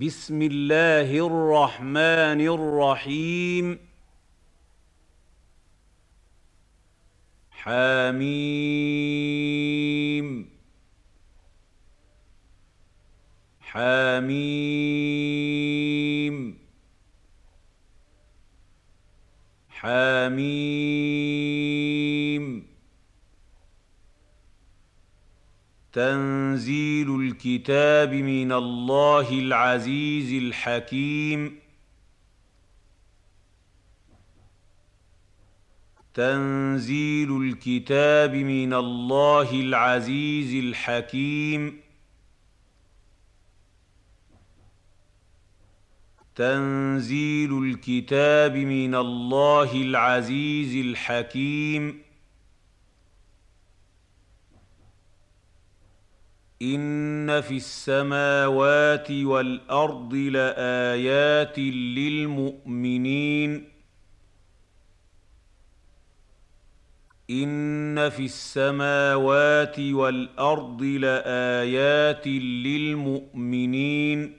بسم الله الرحمن الرحيم. حميم. حميم. حميم. تنزيل الكتاب من الله العزيز الحكيم. تنزيل الكتاب من الله العزيز الحكيم. تنزيل الكتاب من الله العزيز الحكيم. ان في السماوات والارض لايات للمؤمنين ان في السماوات والارض لايات للمؤمنين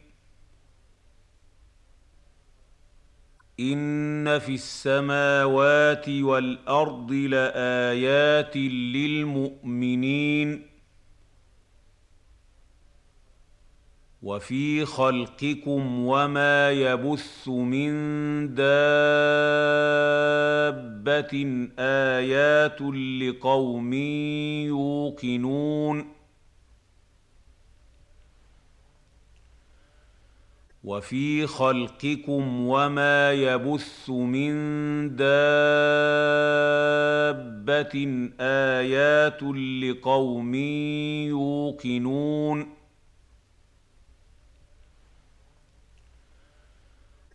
ان في السماوات والارض لايات للمؤمنين وفي خلقكم وما يبث من دابة آيات لقوم يوقنون. وفي خلقكم وما يبث من دابة آيات لقوم يوقنون.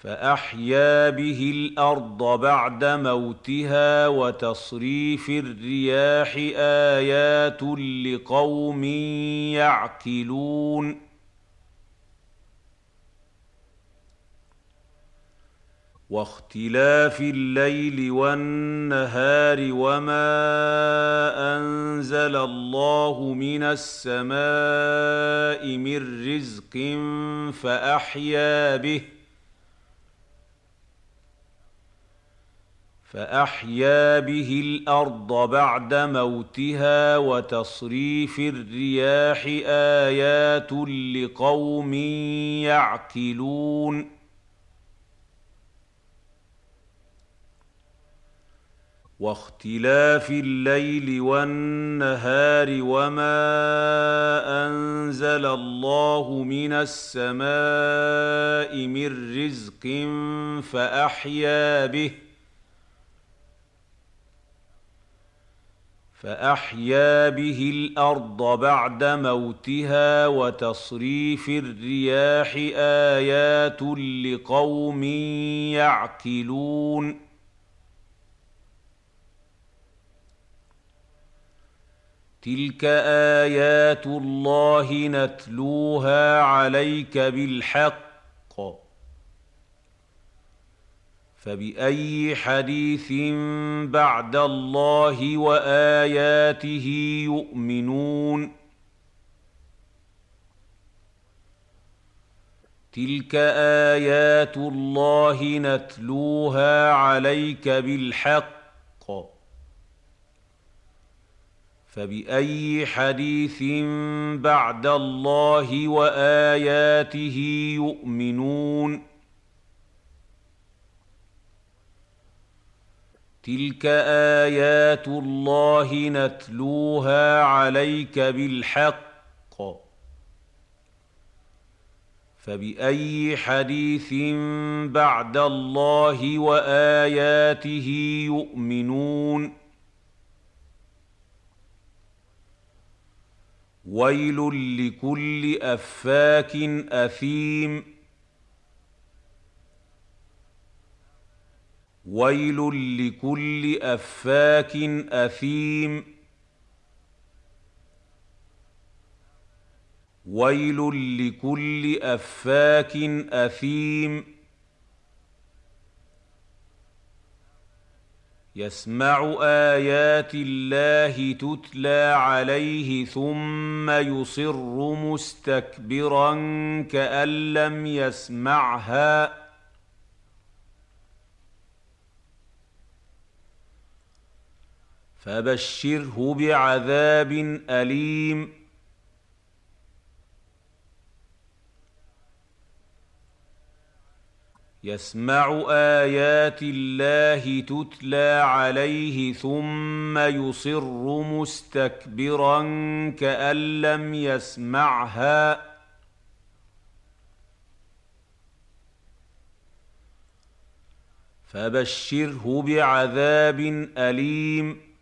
فأحيا به الأرض بعد موتها وتصريف الرياح آيات لقوم يعقلون. واختلاف الليل والنهار وما أنزل الله من السماء من رزق فأحيا به فأحيا به الأرض بعد موتها وتصريف الرياح آيات لقوم يعقلون. واختلاف الليل والنهار وما أنزل الله من السماء من رزق فأحيا به فأحيا به الأرض بعد موتها وتصريف الرياح آيات لقوم يعقلون. تلك آيات الله نتلوها عليك بالحق فبأي حديث بعد الله وآياته يؤمنون؟ تلك آيات الله نتلوها عليك بالحق. فبأي حديث بعد الله وآياته يؤمنون؟ تلك ايات الله نتلوها عليك بالحق فباي حديث بعد الله واياته يؤمنون ويل لكل افاك اثيم ويل لكل أفاك أثيم. ويل لكل أفاك أثيم. يسمع آيات الله تتلى عليه ثم يصر مستكبرا كأن لم يسمعها. فبشره بعذاب أليم. يسمع آيات الله تتلى عليه ثم يصر مستكبرا كأن لم يسمعها. فبشره بعذاب أليم.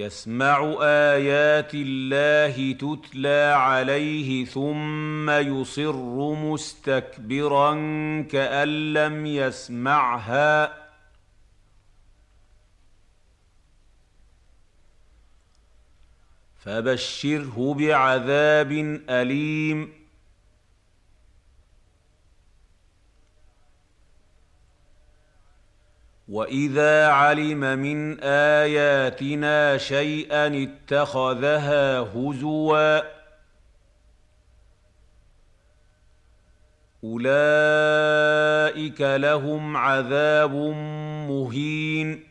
يسمع آيات الله تتلى عليه ثم يصر مستكبرا كأن لم يسمعها. فبشره بعذاب أليم. واذا علم من اياتنا شيئا اتخذها هزوا اولئك لهم عذاب مهين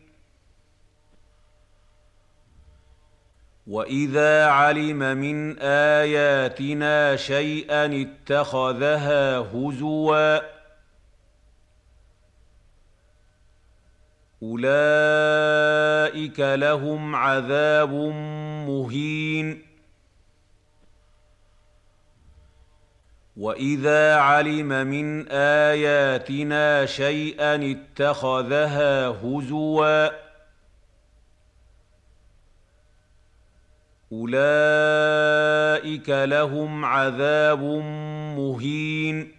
واذا علم من اياتنا شيئا اتخذها هزوا أولئك لهم عذاب مهين. وإذا علم من آياتنا شيئا اتخذها هزوا أولئك لهم عذاب مهين.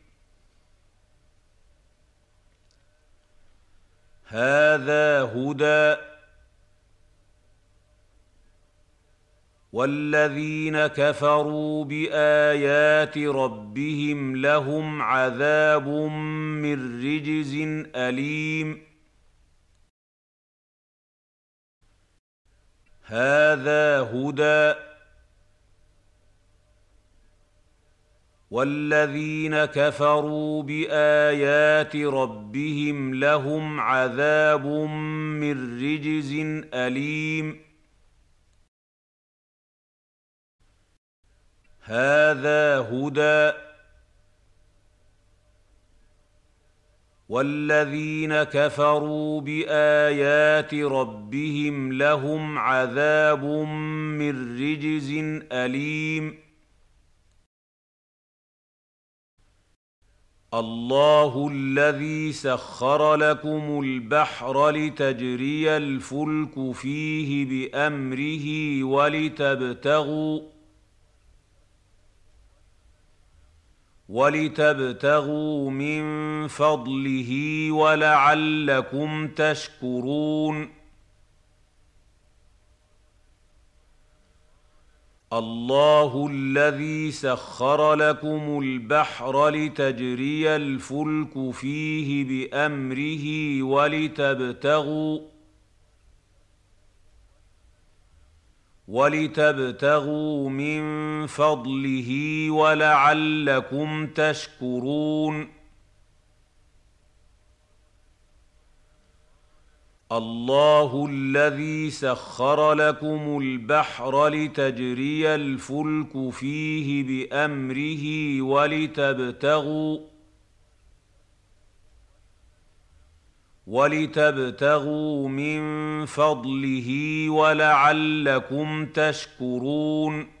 هذا هدى. والذين كفروا بآيات ربهم لهم عذاب من رجز أليم. هذا هدى. والذين كفروا بايات ربهم لهم عذاب من رجز اليم. هذا هدى. والذين كفروا بايات ربهم لهم عذاب من رجز اليم. الله الذي سخر لكم البحر لتجري الفلك فيه بأمره ولتبتغوا ولتبتغوا من فضله ولعلكم تشكرون الله الذي سخر لكم البحر لتجري الفلك فيه بأمره ولتبتغوا ولتبتغوا من فضله ولعلكم تشكرون الله الذي سخر لكم البحر لتجري الفلك فيه بأمره ولتبتغوا ولتبتغوا من فضله ولعلكم تشكرون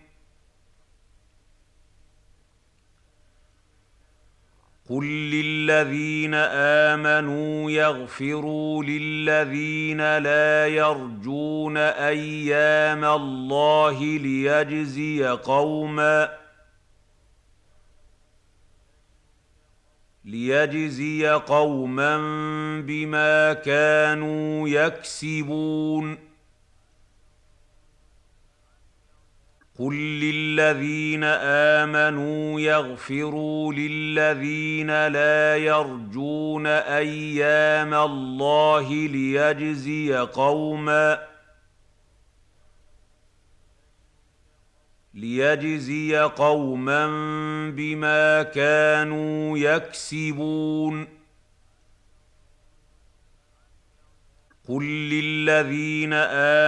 قل للذين امنوا يغفروا للذين لا يرجون أيام الله ليجزي قوما ليجزي قوما بما كانوا يكسبون قل للذين امنوا يغفروا للذين لا يرجون أيام الله ليجزي قوما ليجزي قوما بما كانوا يكسبون قل للذين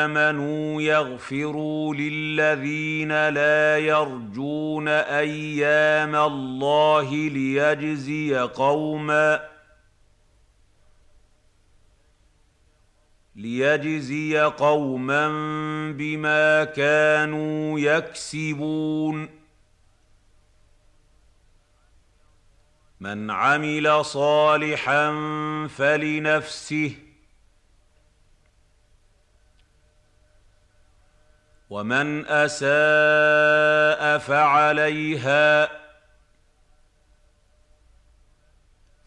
امنوا يغفروا للذين لا يرجون أيام الله ليجزي قوما ليجزي قوما بما كانوا يكسبون من عمل صالحا فلنفسه ومن أساء فعليها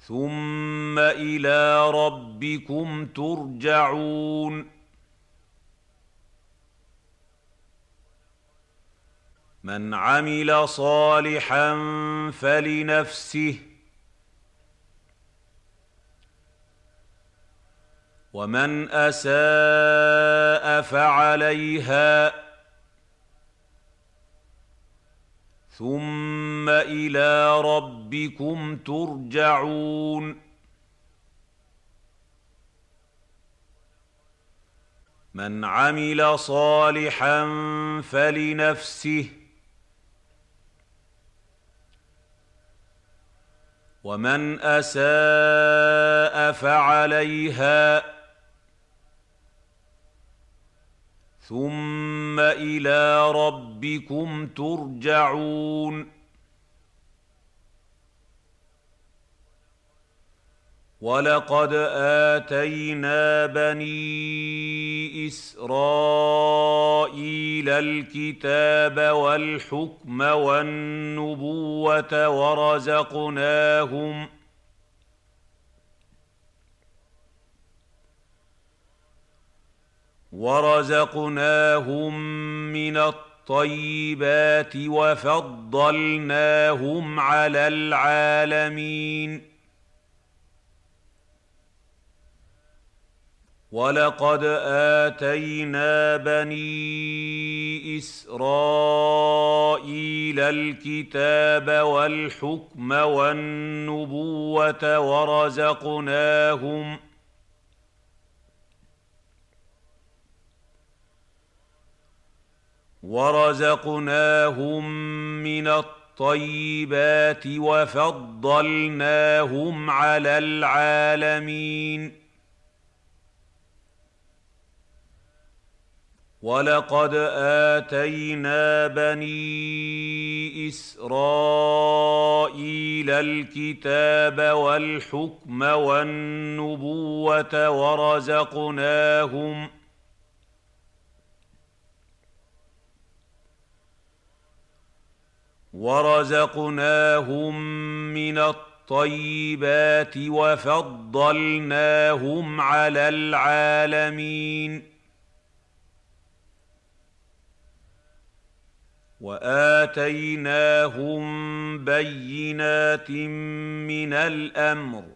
ثم إلى ربكم ترجعون. من عمل صالحا فلنفسه ومن أساء فعليها ثم إلى ربكم ترجعون من عمل صالحا فلنفسه ومن اساء فعليها ثم إلى ربكم ترجعون. ولقد اتينا بني اسرائيل الكتاب والحكم والنبوه ورزقناهم ورزقناهم من الطيبات وفضلناهم على العالمين. ولقد آتينا بني إسرائيل الكتاب والحكم والنبوة ورزقناهم ورزقناهم من الطيبات وفضلناهم على العالمين. ولقد آتينا بني إسرائيل الكتاب والحكم والنبوة ورزقناهم ورزقناهم من الطيبات وفضلناهم على العالمين. وآتيناهم بينات من الأمر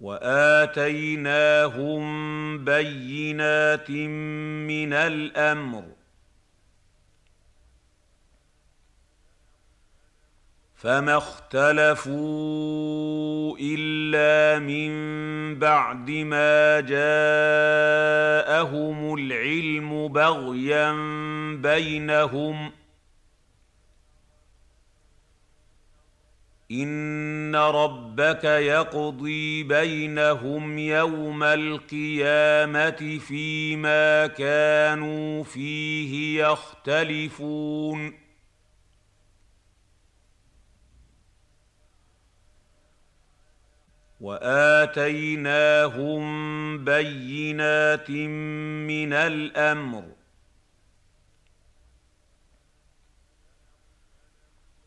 واتيناهم بينات من الامر فما اختلفوا الا من بعد ما جاءهم العلم بغيا بينهم ان ربك يقضي بينهم يوم القيامه فيما كانوا فيه يختلفون واتيناهم بينات من الامر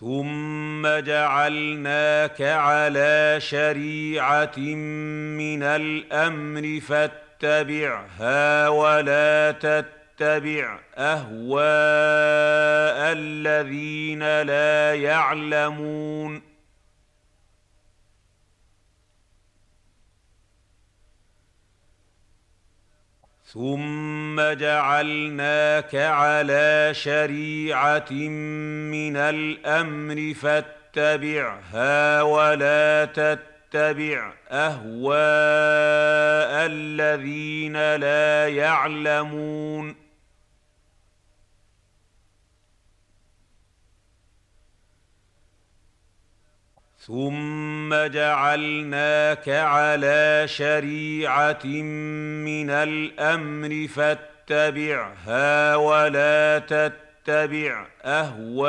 ثم جعلناك على شريعه من الامر فاتبعها ولا تتبع اهواء الذين لا يعلمون ثم جعلناك على شريعة من الأمر فاتبعها ولا تتبع أهواء الذين لا يعلمون ثم جعلناك على شريعه من الامر فاتبعها ولا تتبع اهواء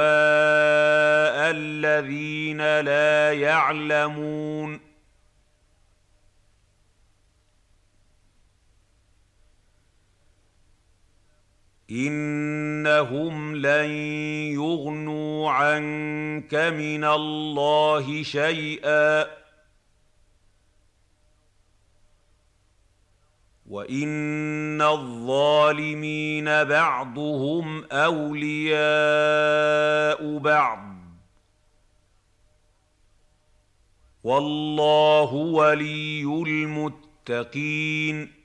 الذين لا يعلمون انهم لن يغنوا عنك من الله شيئا. وان الظالمين بعضهم اولياء بعض. والله ولي المتقين.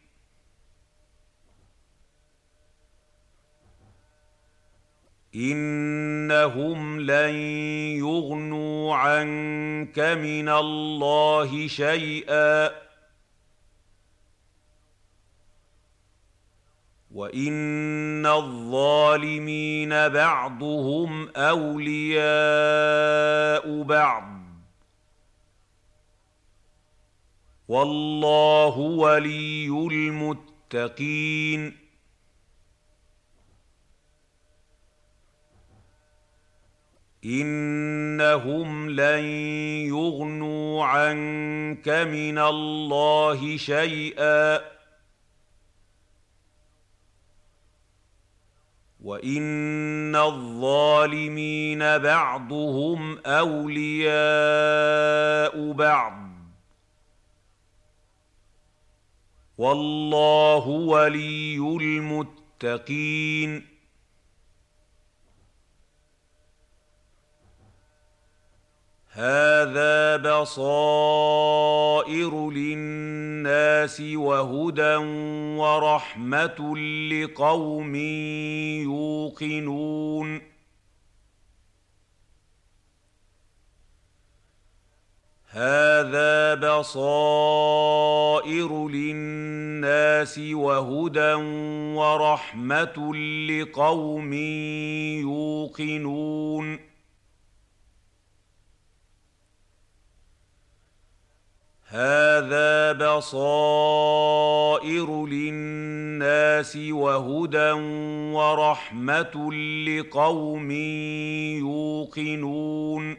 إنهم لن يغنوا عنك من الله شيئا. وإن الظالمين بعضهم أولياء بعض. والله ولي المتقين. انهم لن يغنوا عنك من الله شيئا وان الظالمين بعضهم اولياء بعض والله ولي المتقين هذا بصائر للناس وهدى ورحمه لقوم يوقنون هذا بصائر للناس وهدى ورحمه لقوم يوقنون هذا بصائر للناس وهدى ورحمة لقوم يوقنون.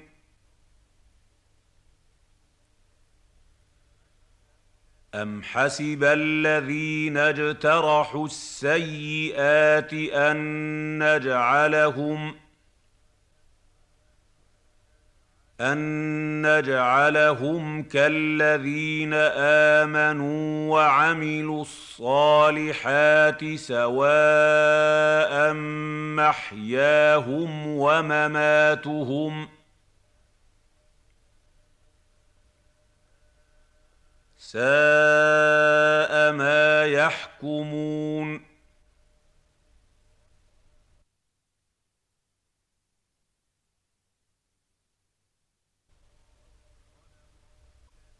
أم حسب الذين اجترحوا السيئات أن نجعلهم أن نجعلهم كالذين آمنوا وعملوا الصالحات سواء محياهم ومماتهم ساء ما يحكمون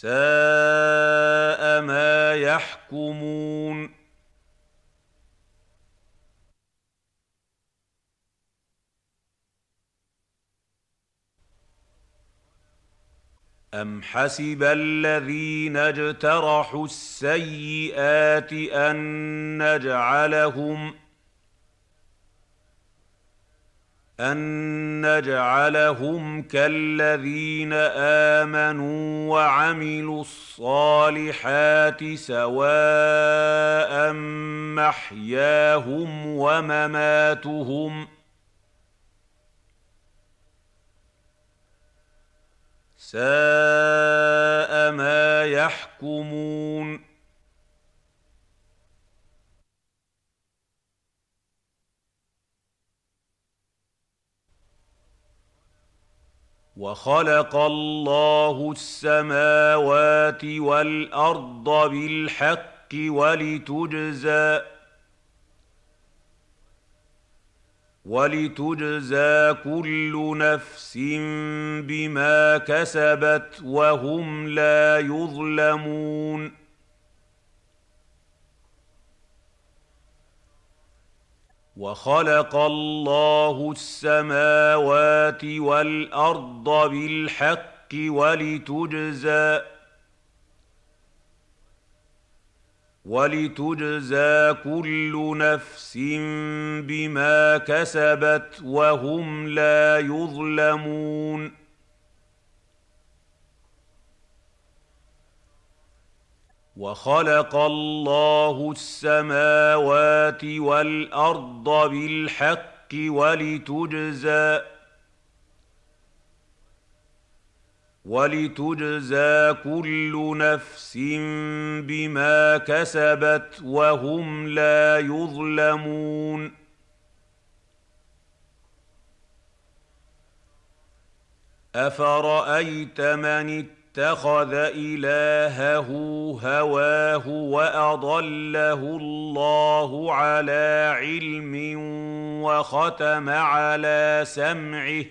ساء ما يحكمون. ام حسب الذين اجترحوا السيئات ان نجعلهم أن نجعلهم كالذين آمنوا وعملوا الصالحات سواء محياهم ومماتهم ساء ما يحكمون وخلق الله السماوات والأرض بالحق ولتجزى ولتجزى كل نفس بما كسبت وهم لا يظلمون وخلق الله السماوات والأرض بالحق ولتجزى ولتجزى كل نفس بما كسبت وهم لا يظلمون وخلق الله السماوات والأرض بالحق ولتجزى ولتجزى كل نفس بما كسبت وهم لا يظلمون أفرأيت من اتخذ إلهه هواه وأضله الله على علم وختم على سمعه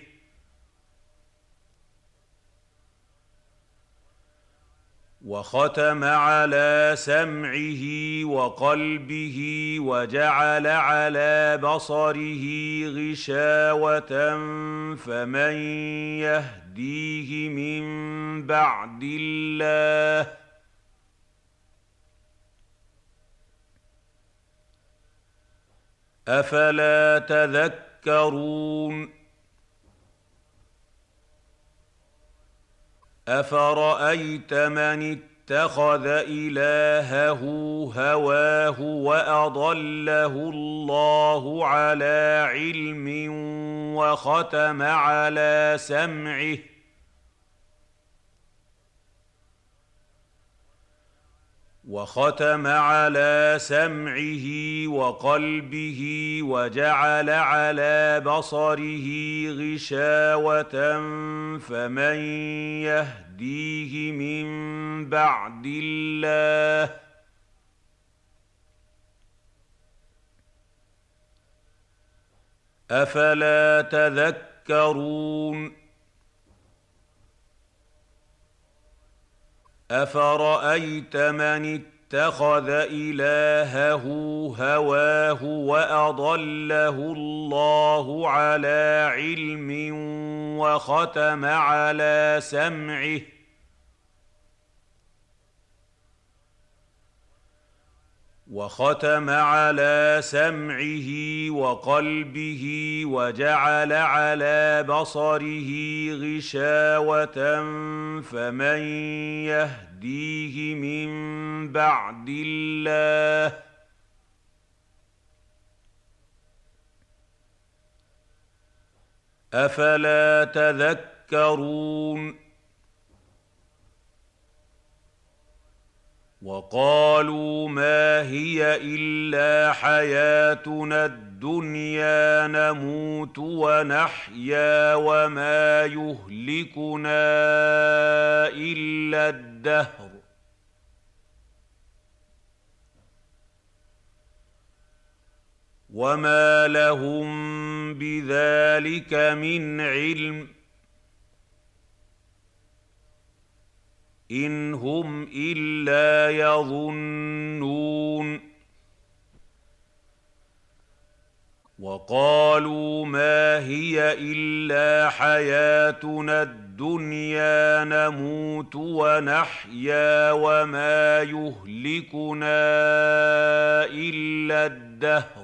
وختم على سمعه وقلبه وجعل على بصره غشاوة فمن يهديه من بعد الله أفلا تذكرون افرايت من اتخذ الهه هواه واضله الله على علم وختم على سمعه وختم على سمعه وقلبه وجعل على بصره غشاوة فمن يهديه من بعد الله أفلا تذكرون افرايت من اتخذ الهه هواه واضله الله على علم وختم على سمعه وختم على سمعه وقلبه وجعل على بصره غشاوة فمن يهديه من بعد الله أفلا تذكرون وقالوا ما هي إلا حياتنا الدنيا نموت ونحيا وما يهلكنا إلا الدهر. وما لهم بذلك من علم. ان هم الا يظنون وقالوا ما هي الا حياتنا الدنيا نموت ونحيا وما يهلكنا الا الدهر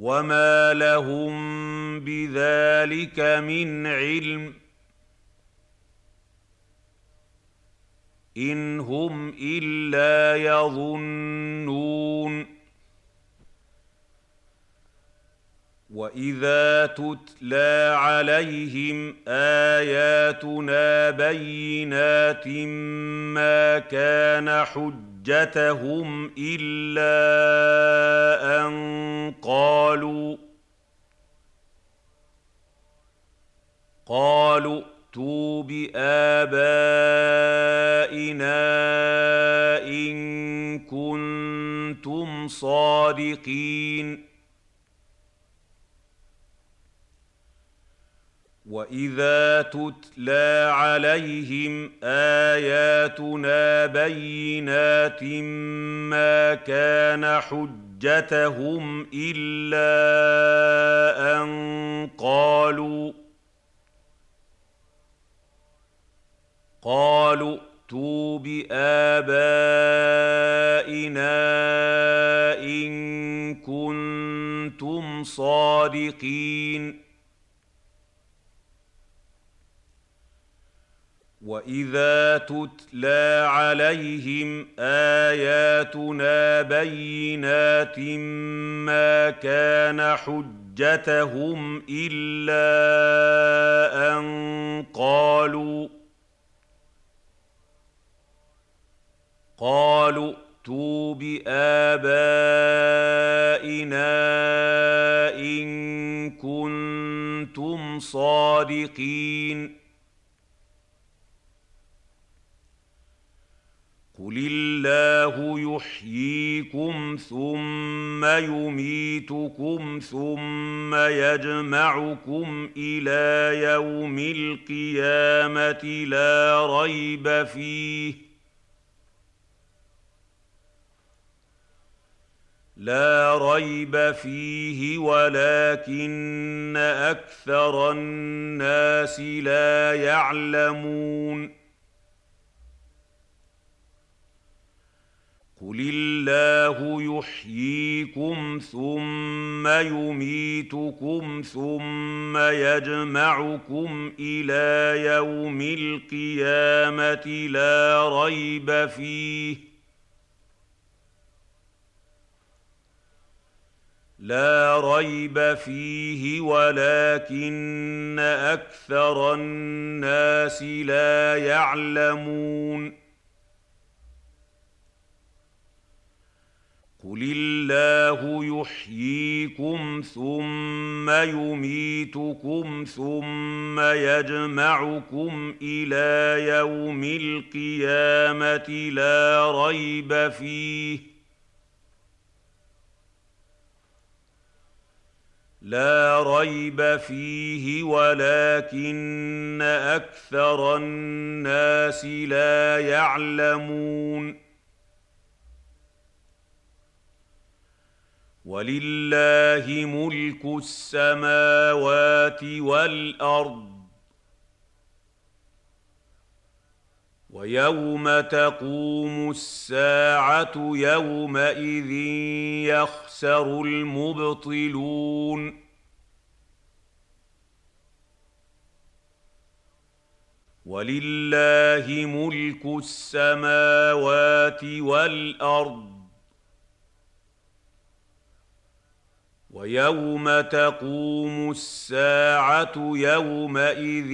وما لهم بذلك من علم ان هم الا يظنون واذا تتلى عليهم اياتنا بينات ما كان حجتهم إلا أن قالوا قالوا ائتوا بآبائنا إن كنتم صادقين واذا تتلى عليهم اياتنا بينات ما كان حجتهم الا ان قالوا قالوا ائتوا بابائنا ان كنتم صادقين واذا تتلى عليهم اياتنا بينات ما كان حجتهم الا ان قالوا قالوا ائتوا بابائنا ان كنتم صادقين قل الله يحييكم ثم يميتكم ثم يجمعكم إلى يوم القيامه لا ريب فيه لا ريب فيه ولكن أكثر الناس لا يعلمون قل الله يحييكم ثم يميتكم ثم يجمعكم إلى يوم القيامه لا ريب فيه لا ريب فيه ولكن أكثر الناس لا يعلمون قل الله يحييكم ثم يميتكم ثم يجمعكم إلى يوم القيامه لا ريب فيه لا ريب فيه ولكن أكثر الناس لا يعلمون ولله ملك السماوات والأرض. ويوم تقوم الساعة يومئذ يخسر المبطلون. ولله ملك السماوات والأرض. ويوم تقوم الساعة يومئذ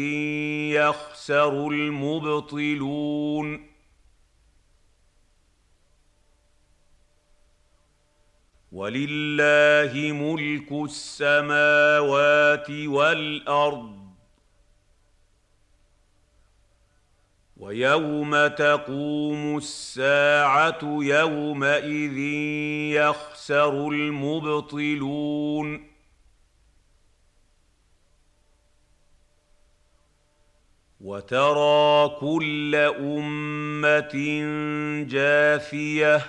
يخسر المبطلون. ولله ملك السماوات والأرض. ويوم تقوم الساعة يومئذ يخسر المبطلون. وترى كل أمة جاثية.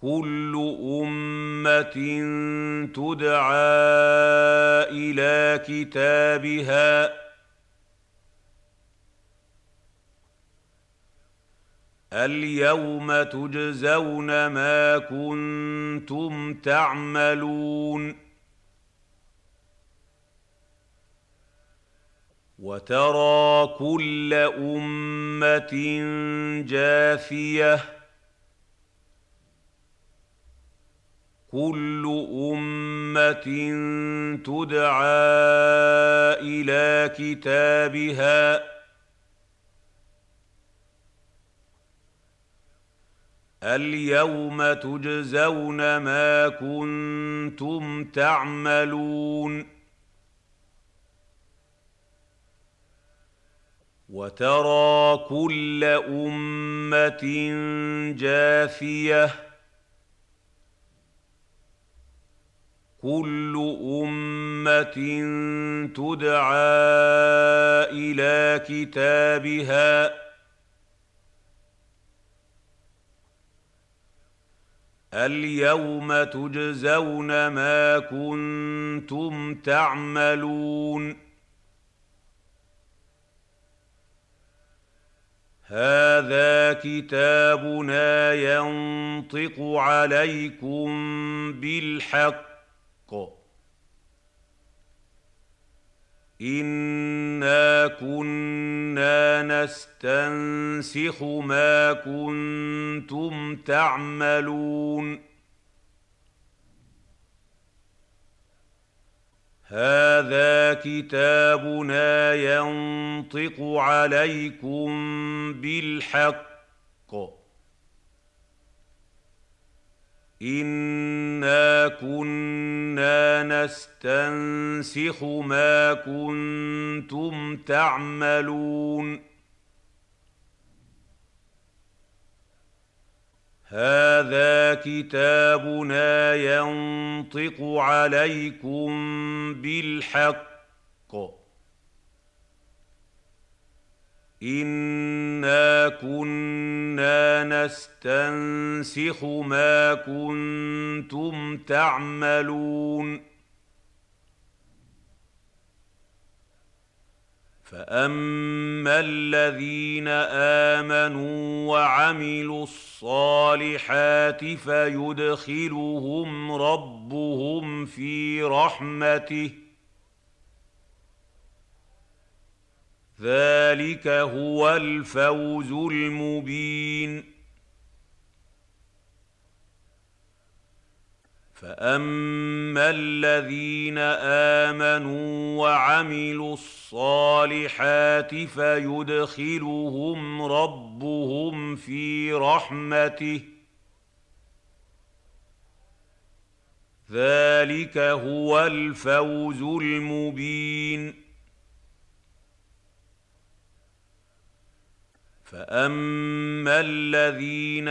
كل أمة تدعى إلى كتابها. اليوم تجزون ما كنتم تعملون. وترى كل أمة جاثية. كل أمة تدعى إلى كتابها. اليوم تجزون ما كنتم تعملون. وترى كل أمة جاثيه كل أمة تدعى إلى كتابها. اليوم تجزون ما كنتم تعملون. هذا كتابنا ينطق عليكم بالحق. انا كنا نستنسخ ما كنتم تعملون هذا كتابنا ينطق عليكم بالحق انا كنا نستنسخ ما كنتم تعملون هذا كتابنا ينطق عليكم بالحق انا كنا نستنسخ ما كنتم تعملون فاما الذين امنوا وعملوا الصالحات فيدخلهم ربهم في رحمته ذلك هو الفوز المبين. فأما الذين آمنوا وعملوا الصالحات فيدخلهم ربهم في رحمته. ذلك هو الفوز المبين. فاما الذين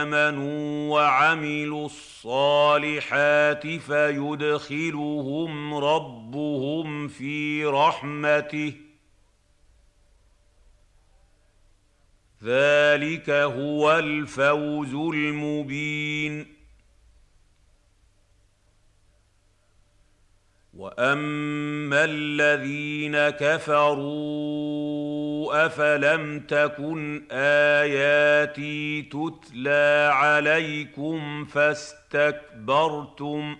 امنوا وعملوا الصالحات فيدخلهم ربهم في رحمته ذلك هو الفوز المبين واما الذين كفروا افلم تكن اياتي تتلى عليكم فاستكبرتم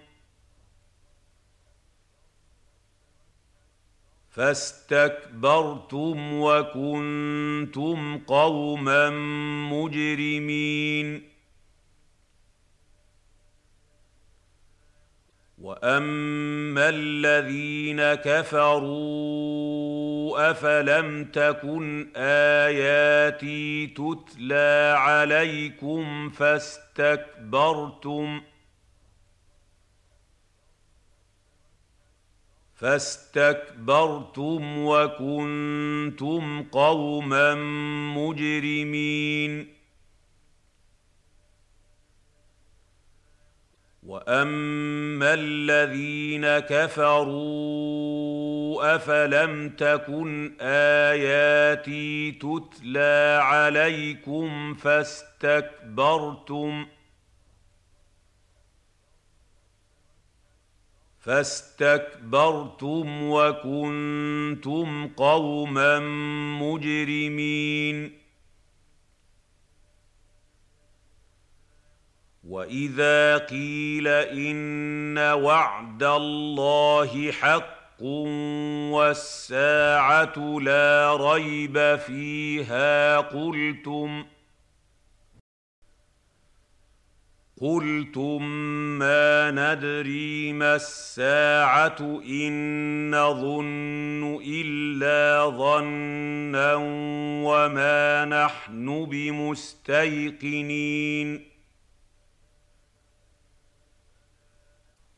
فاستكبرتم وكنتم قوما مجرمين واما الذين كفروا افلم تكن اياتي تتلى عليكم فاستكبرتم فاستكبرتم وكنتم قوما مجرمين واما الذين كفروا افلم تكن اياتي تتلى عليكم فاستكبرتم فاستكبرتم وكنتم قوما مجرمين واذا قيل ان وعد الله حق والساعة لا ريب فيها قلتم قلتم ما ندري ما الساعة إن نظن إلا ظنا وما نحن بمستيقنين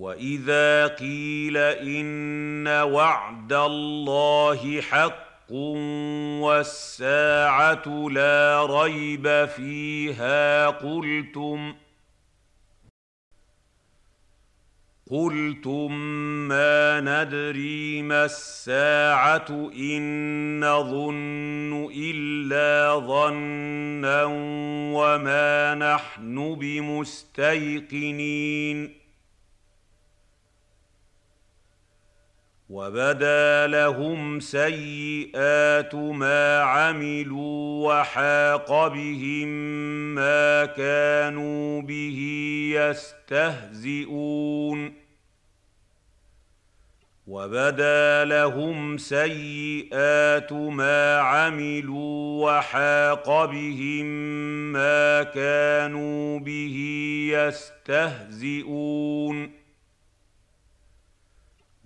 واذا قيل ان وعد الله حق والساعة لا ريب فيها قلتم قلتم ما ندري ما الساعة ان نظن الا ظنا وما نحن بمستيقنين وبدا لهم سيئات ما عملوا وحاق بهم ما كانوا به يستهزئون. وبدا لهم سيئات ما عملوا وحاق بهم ما كانوا به يستهزئون.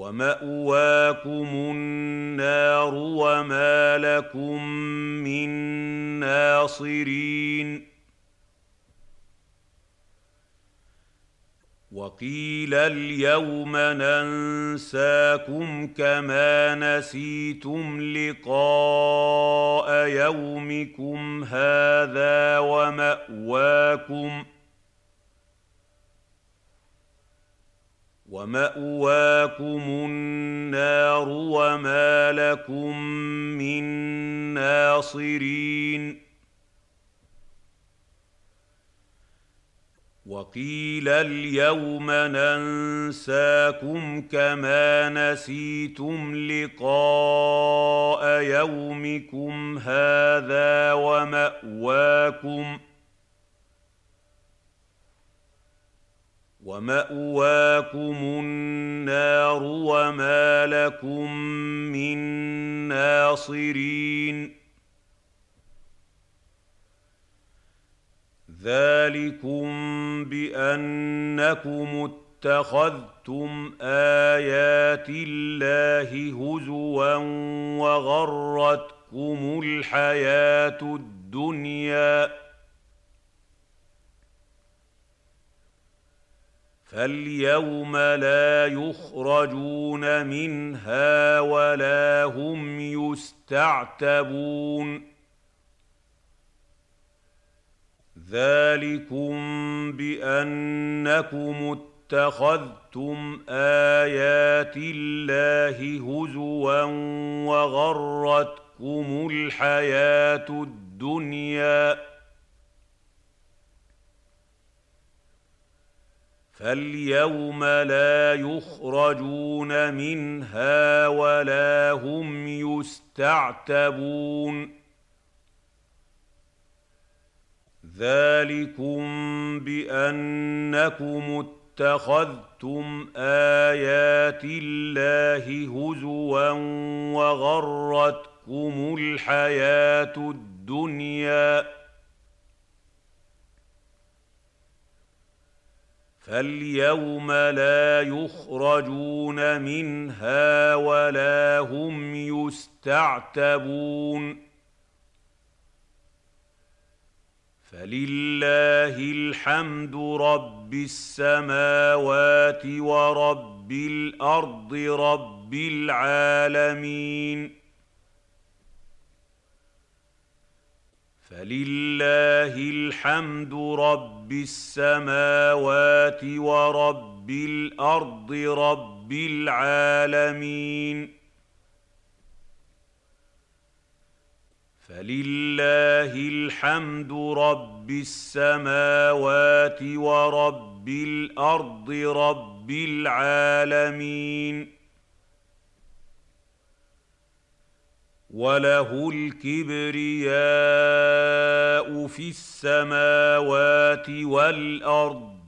ومأواكم النار وما لكم من ناصرين. وقيل اليوم ننساكم كما نسيتم لقاء يومكم هذا وماواكم ۖ ومأواكم النار وما لكم من ناصرين. وقيل اليوم ننساكم كما نسيتم لقاء يومكم هذا وماواكم ۖ ومأواكم النار وما لكم من ناصرين. ذلكم بأنكم اتخذتم آيات الله هزوا وغرتكم الحياة الدنيا. فاليوم لا يخرجون منها ولا هم يستعتبون ذلكم بانكم اتخذتم ايات الله هزوا وغرتكم الحياة الدنيا فاليوم لا يخرجون منها ولا هم يستعتبون. ذلكم بأنكم اتخذتم آيات الله هزوا وغرتكم الحياة الدنيا. فاليوم لا يخرجون منها ولا هم يستعتبون. فلله الحمد رب السماوات ورب الأرض رب العالمين. فلله الحمد رب السماوات ورب الأرض رب العالمين فلله الحمد رب السماوات ورب الأرض رب العالمين وله الكبرياء في السماوات والارض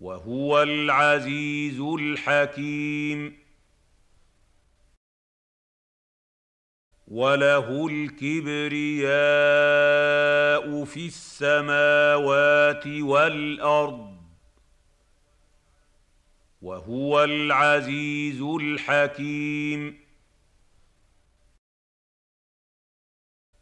وهو العزيز الحكيم وله الكبرياء في السماوات والارض وهو العزيز الحكيم